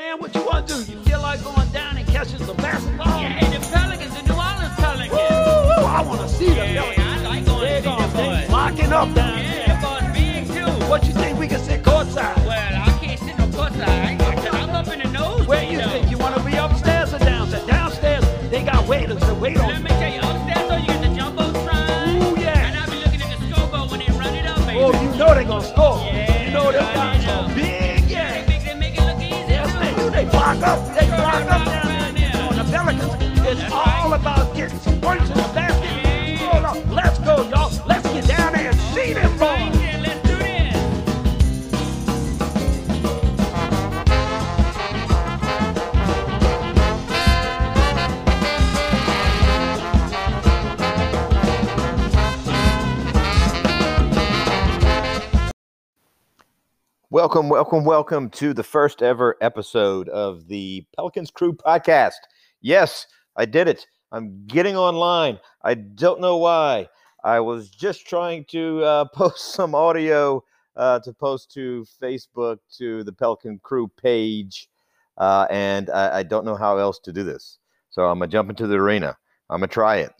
man, what you want to do? You feel like going down and catching some basketball? Welcome, welcome, welcome to the first ever episode of the Pelicans Krewe podcast. Yes, I did it. I'm getting online. I don't know why. I was just trying to uh, post some audio uh, to post to Facebook to the Pelican Krewe page, uh, and I, I don't know how else to do this. So I'm gonna jump into the arena. I'm gonna try it.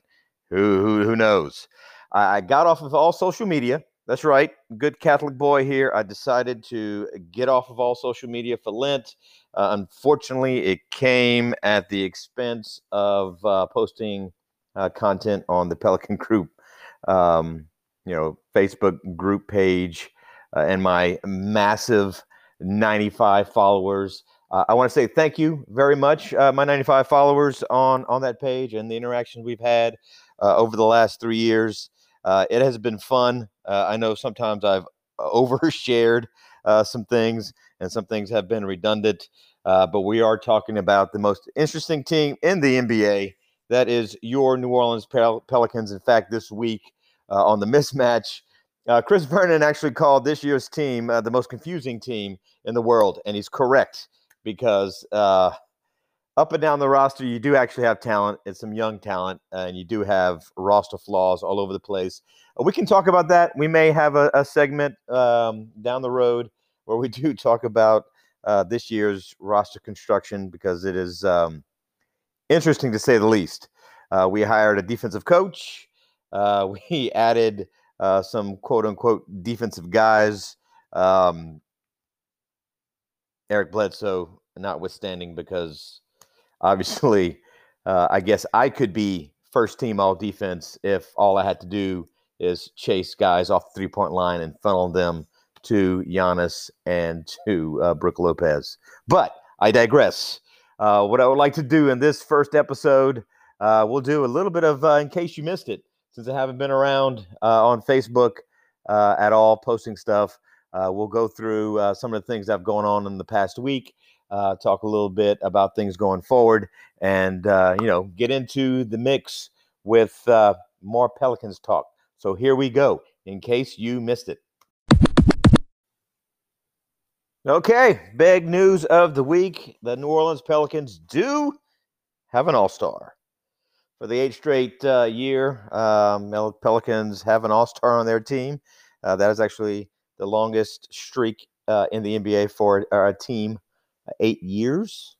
Who who who knows? I, I got off of all social media. That's right. Good Catholic boy here. I decided to get off of all social media for Lent. Uh, unfortunately, it came at the expense of uh, posting uh, content on the Pelican Group, um, you know, Facebook group page, uh, and my massive 95 followers. Uh, I want to say thank you very much, uh, my 95 followers on on that page, and the interaction we've had over the last three years. Uh, it has been fun. Uh, I know sometimes I've overshared uh, some things, and some things have been redundant. Uh, but we are talking about the most interesting team in the NBA. That is your New Orleans Pel- Pelicans. In fact, this week uh, on the mismatch, uh, Chris Vernon actually called this year's team uh, the most confusing team in the world, and he's correct because uh, up and down the roster, you do actually have talent. It's some young talent, and you do have roster flaws all over the place. Uh, We can talk about that. We may have a, a segment um, down the road where we do talk about uh, this year's roster construction because it is um, interesting to say the least. Uh, we hired a defensive coach. Uh, we added uh, some quote unquote defensive guys. Um, Eric Bledsoe, notwithstanding, because obviously, uh, I guess I could be first team all defense if all I had to do is chase guys off the three point line and funnel them to Giannis and to uh, Brook Lopez. But I digress. Uh, what I would like to do in this first episode, uh, we'll do a little bit of, uh, in case you missed it, since I haven't been around uh, on Facebook uh, at all posting stuff. We'll go through some of the things have gone on in the past week, uh, talk a little bit about things going forward, and uh, you know get into the mix with uh, more Pelicans talk. So here we go. In case you missed it. Okay, big news of the week: the New Orleans Pelicans do have an All-Star for the eighth straight uh, year. Um, Pelicans have an All-Star on their team. Uh, that is actually the longest streak uh, in the NBA for a, team, eight years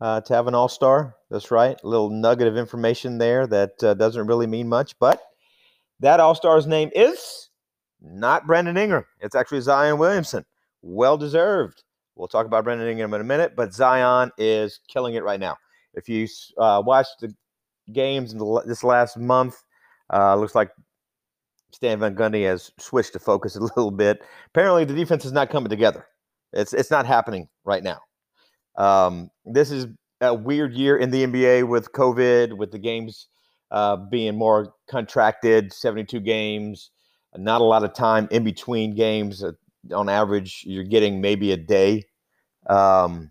uh, to have an All Star. That's right. A little nugget of information there that uh, doesn't really mean much, but that All Star's name is not Brandon Ingram. It's actually Zion Williamson. Well deserved. We'll talk about Brandon Ingram in a minute, but Zion is killing it right now. If you uh, watched the games in the, this last month, uh, looks like Stan Van Gundy has switched to focus a little bit. Apparently, the defense is not coming together. It's it's not happening right now. Um, this is a weird year in the NBA with COVID, with the games uh, being more contracted, seventy-two games, not a lot of time in between games. Uh, on average, you're getting maybe a day, um,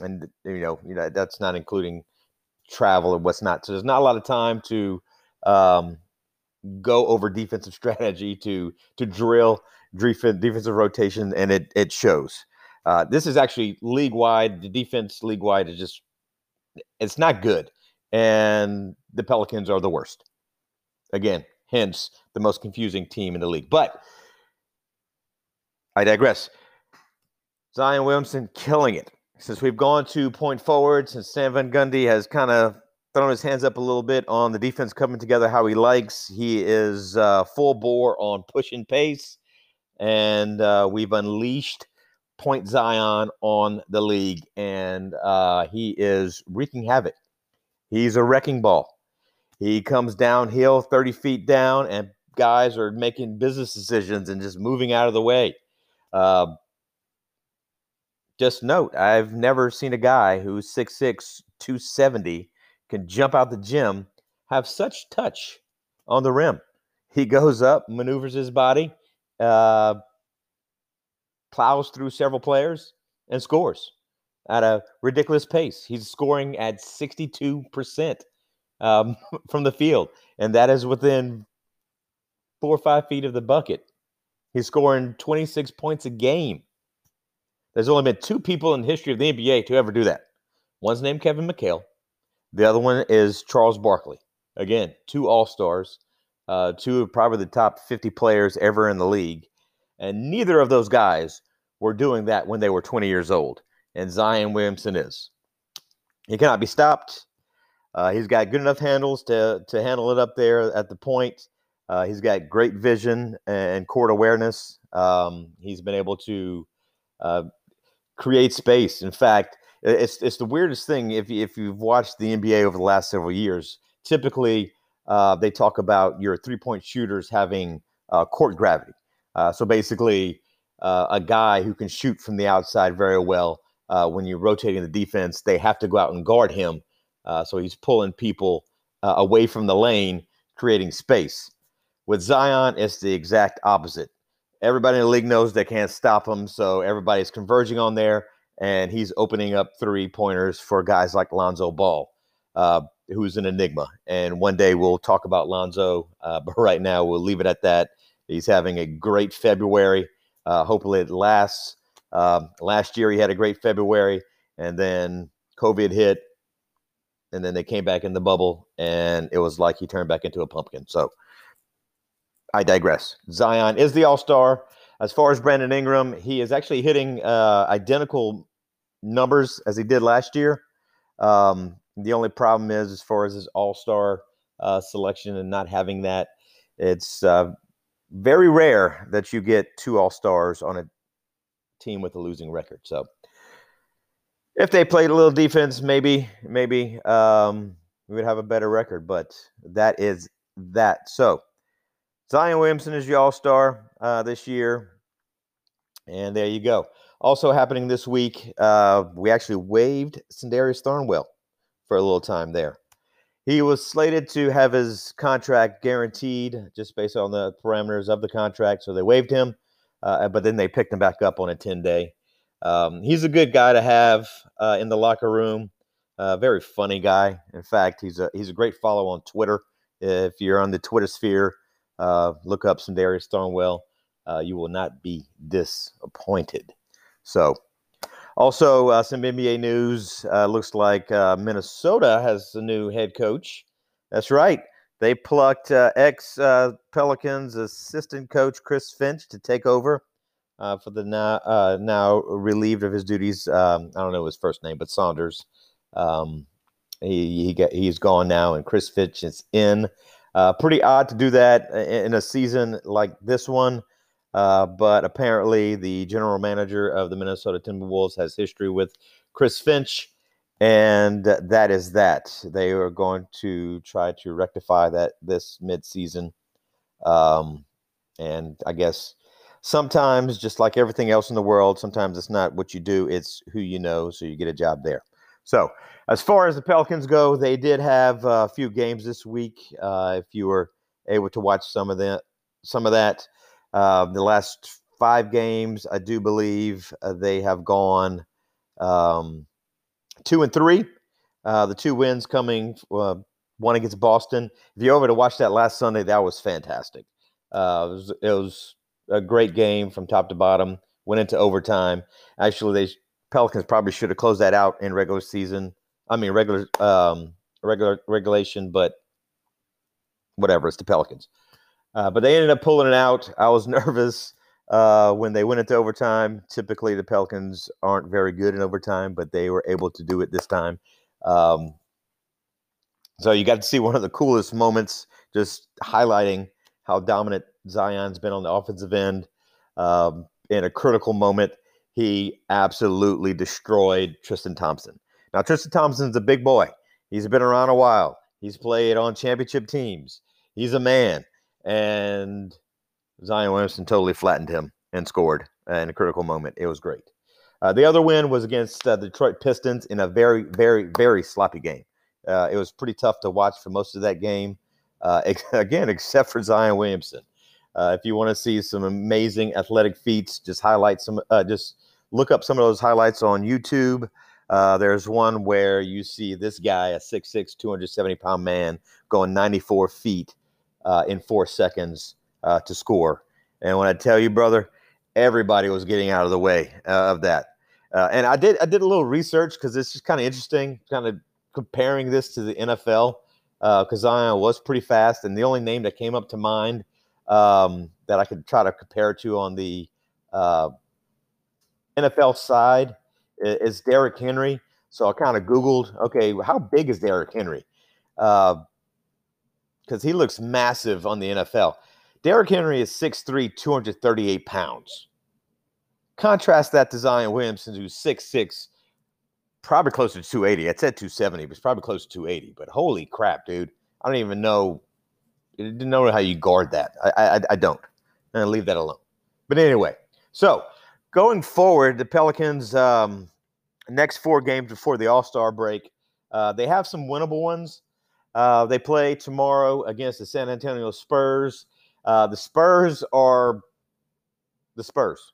and you know, you know that's not including travel and what's not. So there's not a lot of time to um, go over defensive strategy to to drill defensive rotation, and it it shows. Uh, this is actually league wide. The defense league wide is just it's not good, and the Pelicans are the worst. Again, hence the most confusing team in the league. But I digress. Zion Williamson killing it. since we've gone to point forward, since Stan Van Gundy has kind of thrown his hands up a little bit on the defense coming together how he likes, he is uh, full bore on pushing pace, and uh, we've unleashed Point Zion on the league, and uh, he is wreaking havoc. He's a wrecking ball. He comes downhill 30 feet down, and guys are making business decisions and just moving out of the way. Uh, just note, I've never seen a guy who's 6'6, 270 can jump out the gym, have such touch on the rim. He goes up, maneuvers his body, uh, plows through several players, and scores at a ridiculous pace. He's scoring at 62% um, from the field, and that is within four or five feet of the bucket. He's scoring 26 points a game. There's only been two people in the history of the NBA to ever do that. One's named Kevin McHale. The other one is Charles Barkley. Again, two All Stars, uh, two of probably the top 50 players ever in the league. And neither of those guys were doing that when they were 20 years old. And Zion Williamson is. He cannot be stopped. Uh, he's got good enough handles to, to handle it up there at the point. Uh, he's got great vision and court awareness. Um, he's been able to uh, create space. In fact, it's it's the weirdest thing if if you've watched the NBA over the last several years. Typically, uh, they talk about your three point shooters having uh, court gravity. Uh, so basically, uh, a guy who can shoot from the outside very well. Uh, when you're rotating the defense, they have to go out and guard him. Uh, so he's pulling people away from the lane, creating space. With Zion, it's the exact opposite. Everybody in the league knows they can't stop him, so everybody's converging on there and he's opening up three pointers for guys like Lonzo Ball, uh, who's an enigma. And one day we'll talk about Lonzo, uh, but right now we'll leave it at that. He's having a great February. Uh, hopefully it lasts. Um, last year he had a great February, and then COVID hit, and then they came back in the bubble, and it was like he turned back into a pumpkin. So I digress. Zion is the All Star. As far as Brandon Ingram, he is actually hitting uh, identical numbers as he did last year. Um, the only problem is, as far as his All Star uh, selection and not having that, it's uh, very rare that you get two All Stars on a team with a losing record. So, if they played a little defense, maybe, maybe um, we would have a better record. But that is that. So, Zion Williamson is your All Star uh, this year, and there you go. Also happening this week, uh, we actually waived Sindarius Thornwell for a little time there. He was slated to have his contract guaranteed just based on the parameters of the contract, so they waived him, uh, but then they picked him back up on a 10 day. Um, he's a good guy to have uh, in the locker room. Uh, very funny guy. In fact, he's a he's a great follow on Twitter. If you're on the Twitter sphere, uh, look up Sindarius Thornwell. Uh, you will not be disappointed. So, also uh, some NBA news. Uh, looks like uh, Minnesota has a new head coach. That's right. They plucked uh, ex uh, Pelicans assistant coach Chris Finch to take over uh, for the now now relieved of his duties. Um, I don't know his first name, but Saunders. Um, he he got, he's gone now, and Chris Finch is in. pretty odd to do that in a season like this one. Uh, but apparently, the general manager of the Minnesota Timberwolves has history with Chris Finch, and that is that. They are going to try to rectify that this midseason. Um, and I guess sometimes, just like everything else in the world, sometimes it's not what you do, it's who you know, so you get a job there. So, as far as the Pelicans go, they did have a few games this week. Uh, if you were able to watch some of that, some of that. Uh, the last five games, I do believe uh, they have gone um, two and three. Uh, the two wins coming uh, one against Boston. If you're over to watch that last Sunday, that was fantastic. Uh, it was, it, was, a great game from top to bottom. Went into overtime. Actually, they Pelicans probably should have closed that out in regular season. I mean regular um, regular regulation, but whatever. It's the Pelicans. Uh, but they ended up pulling it out. I was nervous uh, when they went into overtime. Typically, the Pelicans aren't very good in overtime, but they were able to do it this time. Um, so you got to see one of the coolest moments, just highlighting how dominant Zion's been on the offensive end. Um, in a critical moment, he absolutely destroyed Tristan Thompson. Now, Tristan Thompson's a big boy. He's been around a while. He's played on championship teams. He's a man. And Zion Williamson totally flattened him and scored in a critical moment. It was great. Uh, the other win was against uh, the Detroit Pistons in a very, very, very sloppy game. Uh, it was pretty tough to watch for most of that game. Uh, again, except for Zion Williamson. Uh, if you want to see some amazing athletic feats, just highlight some, uh, just look up some of those highlights on YouTube. there's one where you see this guy, a 6'6, 270 pound man, going 94 feet in four seconds to score. And when I tell you, brother, everybody was getting out of the way uh, of that. Uh, and I did I did a little research because it's just kind of interesting, kind of comparing this to the NFL because uh, Zion was pretty fast, and the only name that came up to mind um, that I could try to compare to on the uh, NFL side is, Derrick Henry. So I kind of Googled, okay, how big is Derrick Henry? Because he looks massive on the NFL. Derrick Henry is 6'3, 238 pounds. Contrast that to Zion Williamson, who's 6'6, probably closer to 280. I said 270, but it's probably close to 280. But holy crap, dude. I don't even know. I didn't know how you guard that. I, I, I don't. And leave that alone. But anyway, so going forward, the Pelicans' um, next four games before the All Star break, uh, they have some winnable ones. Uh, they play tomorrow against the San Antonio Spurs. Uh, the Spurs are the Spurs.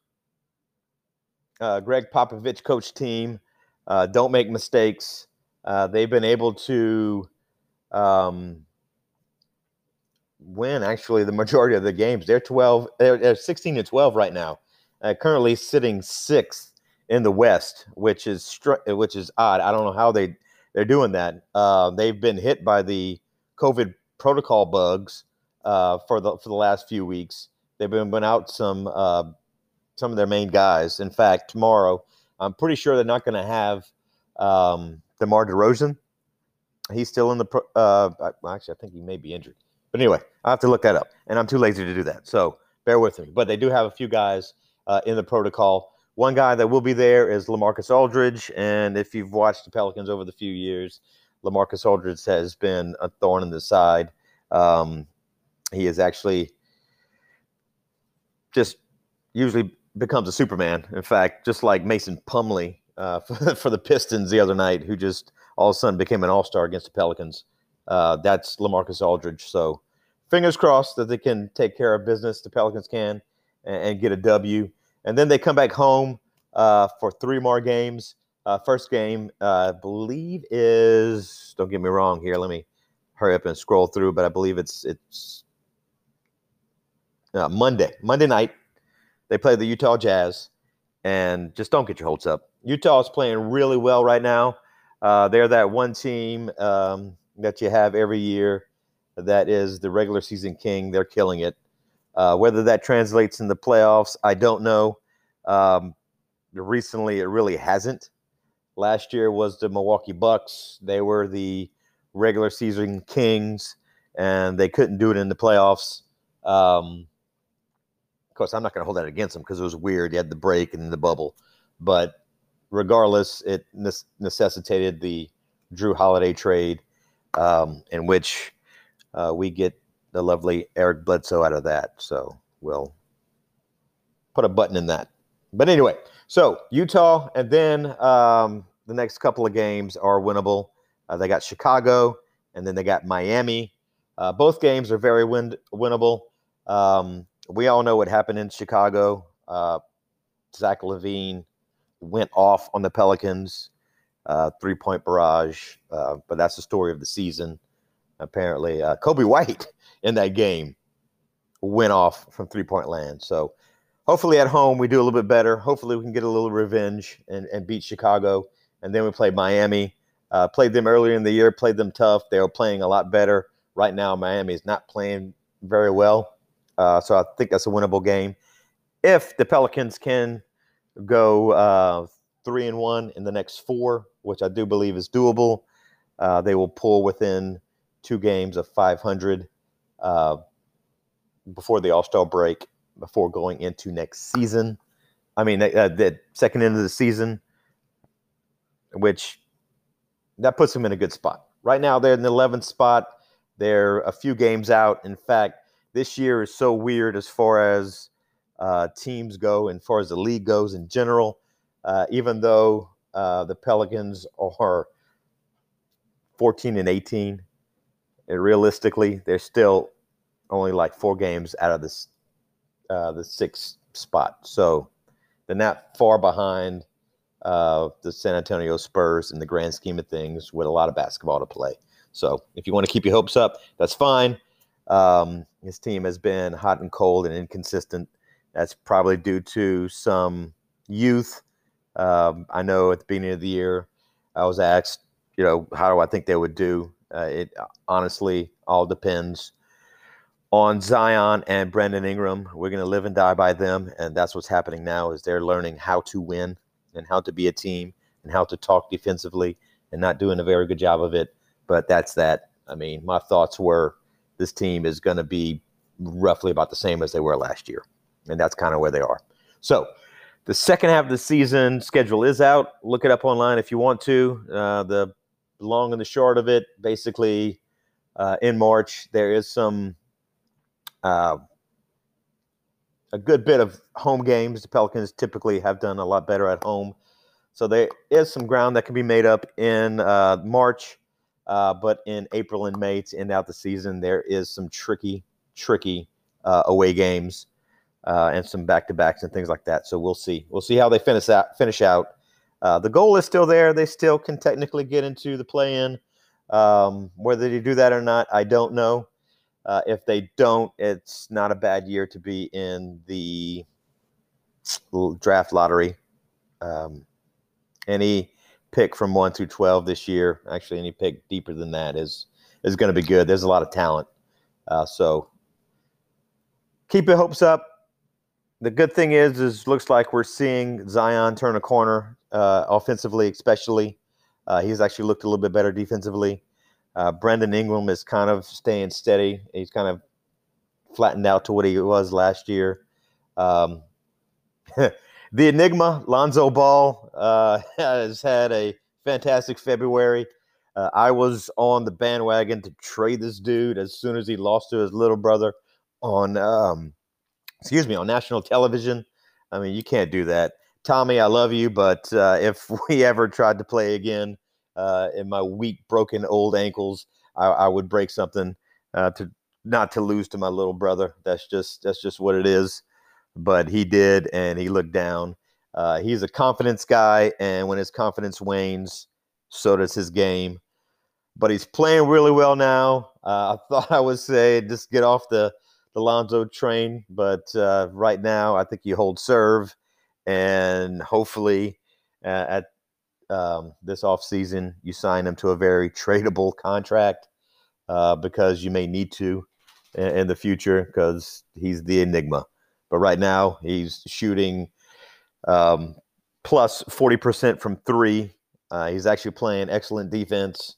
Uh, Gregg Popovich coach team. Uh, don't make mistakes. Uh, they've been able to um, win actually the majority of the games. They're 12, they're, they're 16 to 12 right now. Uh, currently sitting sixth in the West, which is str- which is odd. I don't know how they they're doing that. Uh, they've been hit by the COVID protocol bugs uh, for the for the last few weeks. They've been out some uh, some of their main guys. In fact, tomorrow I'm pretty sure they're not going to have um, DeMar DeRozan. He's still in the. Pro- uh, actually, I think he may be injured. But anyway, I have to look that up, and I'm too lazy to do that. So bear with me. But they do have a few guys uh, in the protocol. One guy that will be there is LaMarcus Aldridge, and if you've watched the Pelicans over the few years, LaMarcus Aldridge has been a thorn in the side. Um, he is actually just usually becomes a Superman. In fact, just like Mason Plumlee uh, for, for, the Pistons the other night, who just all of a sudden became an All Star against the Pelicans. Uh, that's LaMarcus Aldridge. So fingers crossed that they can take care of business. The Pelicans can and, and get a W, and then they come back home uh, for three more games. Uh, first game, uh, I believe, is don't get me wrong here. Let me hurry up and scroll through, but I believe it's it's uh, Monday, Monday night. They play the Utah Jazz, and just don't get your hopes up. Utah is playing really well right now. Uh, they're that one team um, that you have every year that is the regular season king. They're killing it. Uh, whether that translates in the playoffs, I don't know. Um, recently, it really hasn't. Last year was the Milwaukee Bucks. They were the regular season kings, and they couldn't do it in the playoffs. Um, of course, I'm not going to hold that against them because it was weird. You had the break and the bubble, but regardless, it necessitated the Jrue Holiday trade, um, in which uh, we get the lovely Eric Bledsoe out of that. So we'll put a button in that. But anyway, so Utah, and then um, the next couple of games are winnable. Uh, they got Chicago, and then they got Miami. Uh, both games are very win- winnable. Um, we all know what happened in Chicago. Uh, Zach LaVine went off on the Pelicans, uh, three point barrage, uh, but that's the story of the season. Apparently, uh, Coby White in that game went off from three point land. So, hopefully, at home, we do a little bit better. Hopefully, we can get a little revenge and, and beat Chicago. And then we play Miami. Uh, played them earlier in the year, played them tough. They were playing a lot better. Right now, Miami is not playing very well. Uh, so I think that's a winnable game. if the Pelicans can go uh, three and one in the next four, which I do believe is doable, uh, they will pull within two games of 500 uh, before the All Star break, before going into next season. I mean, uh, the second end of the season, which that puts them in a good spot. Right now, they're in the 11th spot. They're a few games out. In fact, this year is so weird as far as uh, teams go and as far as the league goes in general. Uh, even though uh, the Pelicans are 14 and 18, and realistically, they're still only like four games out of this uh, the sixth spot. So they're not far behind uh, the San Antonio Spurs in the grand scheme of things with a lot of basketball to play. So if you want to keep your hopes up, that's fine. Um, his team has been hot and cold and inconsistent. That's probably due to some youth. Um, I know at the beginning of the year, I was asked, you know, how do I think they would do? Uh, it honestly all depends on Zion and Brandon Ingram. We're going to live and die by them, and that's what's happening now. Is they're learning how to win and how to be a team and how to talk defensively, and not doing a very good job of it. But that's that. I mean, my thoughts were this team is going to be roughly about the same as they were last year, and that's kind of where they are. So. The second half of the season schedule is out. Look it up online if you want to. Uh, the long and the short of it, basically, uh, in March there is some uh, a good bit of home games. The Pelicans typically have done a lot better at home. So there is some ground that can be made up in uh, March, uh, but in April and May to end out the season, there is some tricky, tricky uh, away games uh, and some back to backs and things like that. So we'll see. We'll see how they finish out. Finish out. Uh, the goal is still there. They still can technically get into the play-in. Um, whether they do that or not, I don't know. Uh, if they don't, it's not a bad year to be in the draft lottery. Um, any pick from one through twelve this year, actually, any pick deeper than that is is going to be good. There's a lot of talent, uh, so keep your hopes up. The good thing is, is looks like we're seeing Zion turn a corner uh, offensively, especially. Uh, he's actually looked a little bit better defensively. Uh, Brandon Ingram is kind of staying steady. He's kind of flattened out to what he was last year. Um, the Enigma, Lonzo Ball, uh, has had a fantastic February. Uh, I was on the bandwagon to trade this dude as soon as he lost to his little brother on, um, excuse me, on national television. I mean, you can't do that. Tommy, I love you, but uh, if we ever tried to play again, uh, in my weak, broken old ankles, I, I would break something uh, to not to lose to my little brother. That's just that's just what it is. But he did, and he looked down. Uh, he's a confidence guy, and when his confidence wanes, so does his game. But he's playing really well now. Uh, I thought I would say just get off the the Lonzo train, but uh, right now I think you hold serve, and hopefully uh, at um, this offseason, you sign him to a very tradable contract uh, because you may need to in, in the future because he's the enigma. But right now, he's shooting um, plus 40% from three. Uh, he's actually playing excellent defense.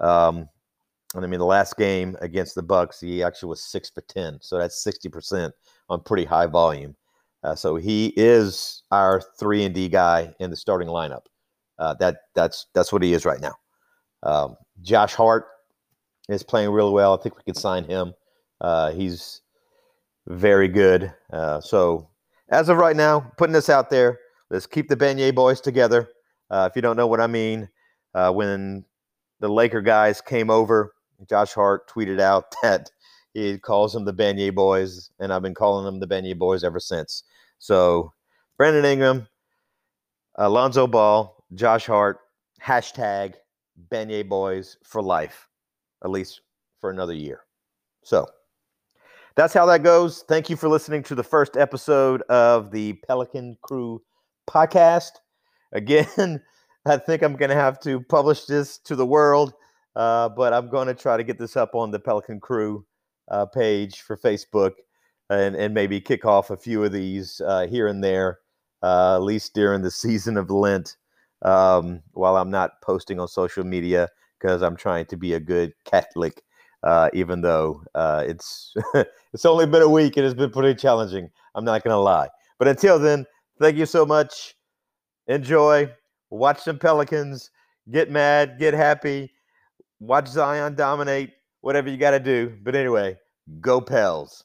Um, and I mean, the last game against the Bucks, he actually was six for 10. So that's 60% on pretty high volume. Uh, so he is our three and D guy in the starting lineup. Uh, that that's that's what he is right now. Um, Josh Hart is playing really well. I think we could sign him. Uh, he's very good. Uh, so as of right now, putting this out there, let's keep the Beignet boys together. Uh, if you don't know what I mean, uh, when the Laker guys came over, Josh Hart tweeted out that he calls them the Beignet boys, and I've been calling them the Beignet boys ever since. So Brandon Ingram, Alonzo Ball, Josh Hart, hashtag Beignet Boys for life, at least for another year. So that's how that goes. Thank you for listening to the first episode of the Pelican Krewe podcast. Again, I think I'm going to have to publish this to the world, uh, but I'm going to try to get this up on the Pelican Krewe uh, page for Facebook. and, and maybe kick off a few of these uh, here and there, uh, at least during the season of Lent, um, while I'm not posting on social media because I'm trying to be a good Catholic, uh, even though uh, it's it's only been a week and it's been pretty challenging. I'm not to lie. But until then, thank you so much. Enjoy. Watch some Pelicans. Get mad. Get happy. Watch Zion dominate. Whatever you got to do. But anyway, go Pels.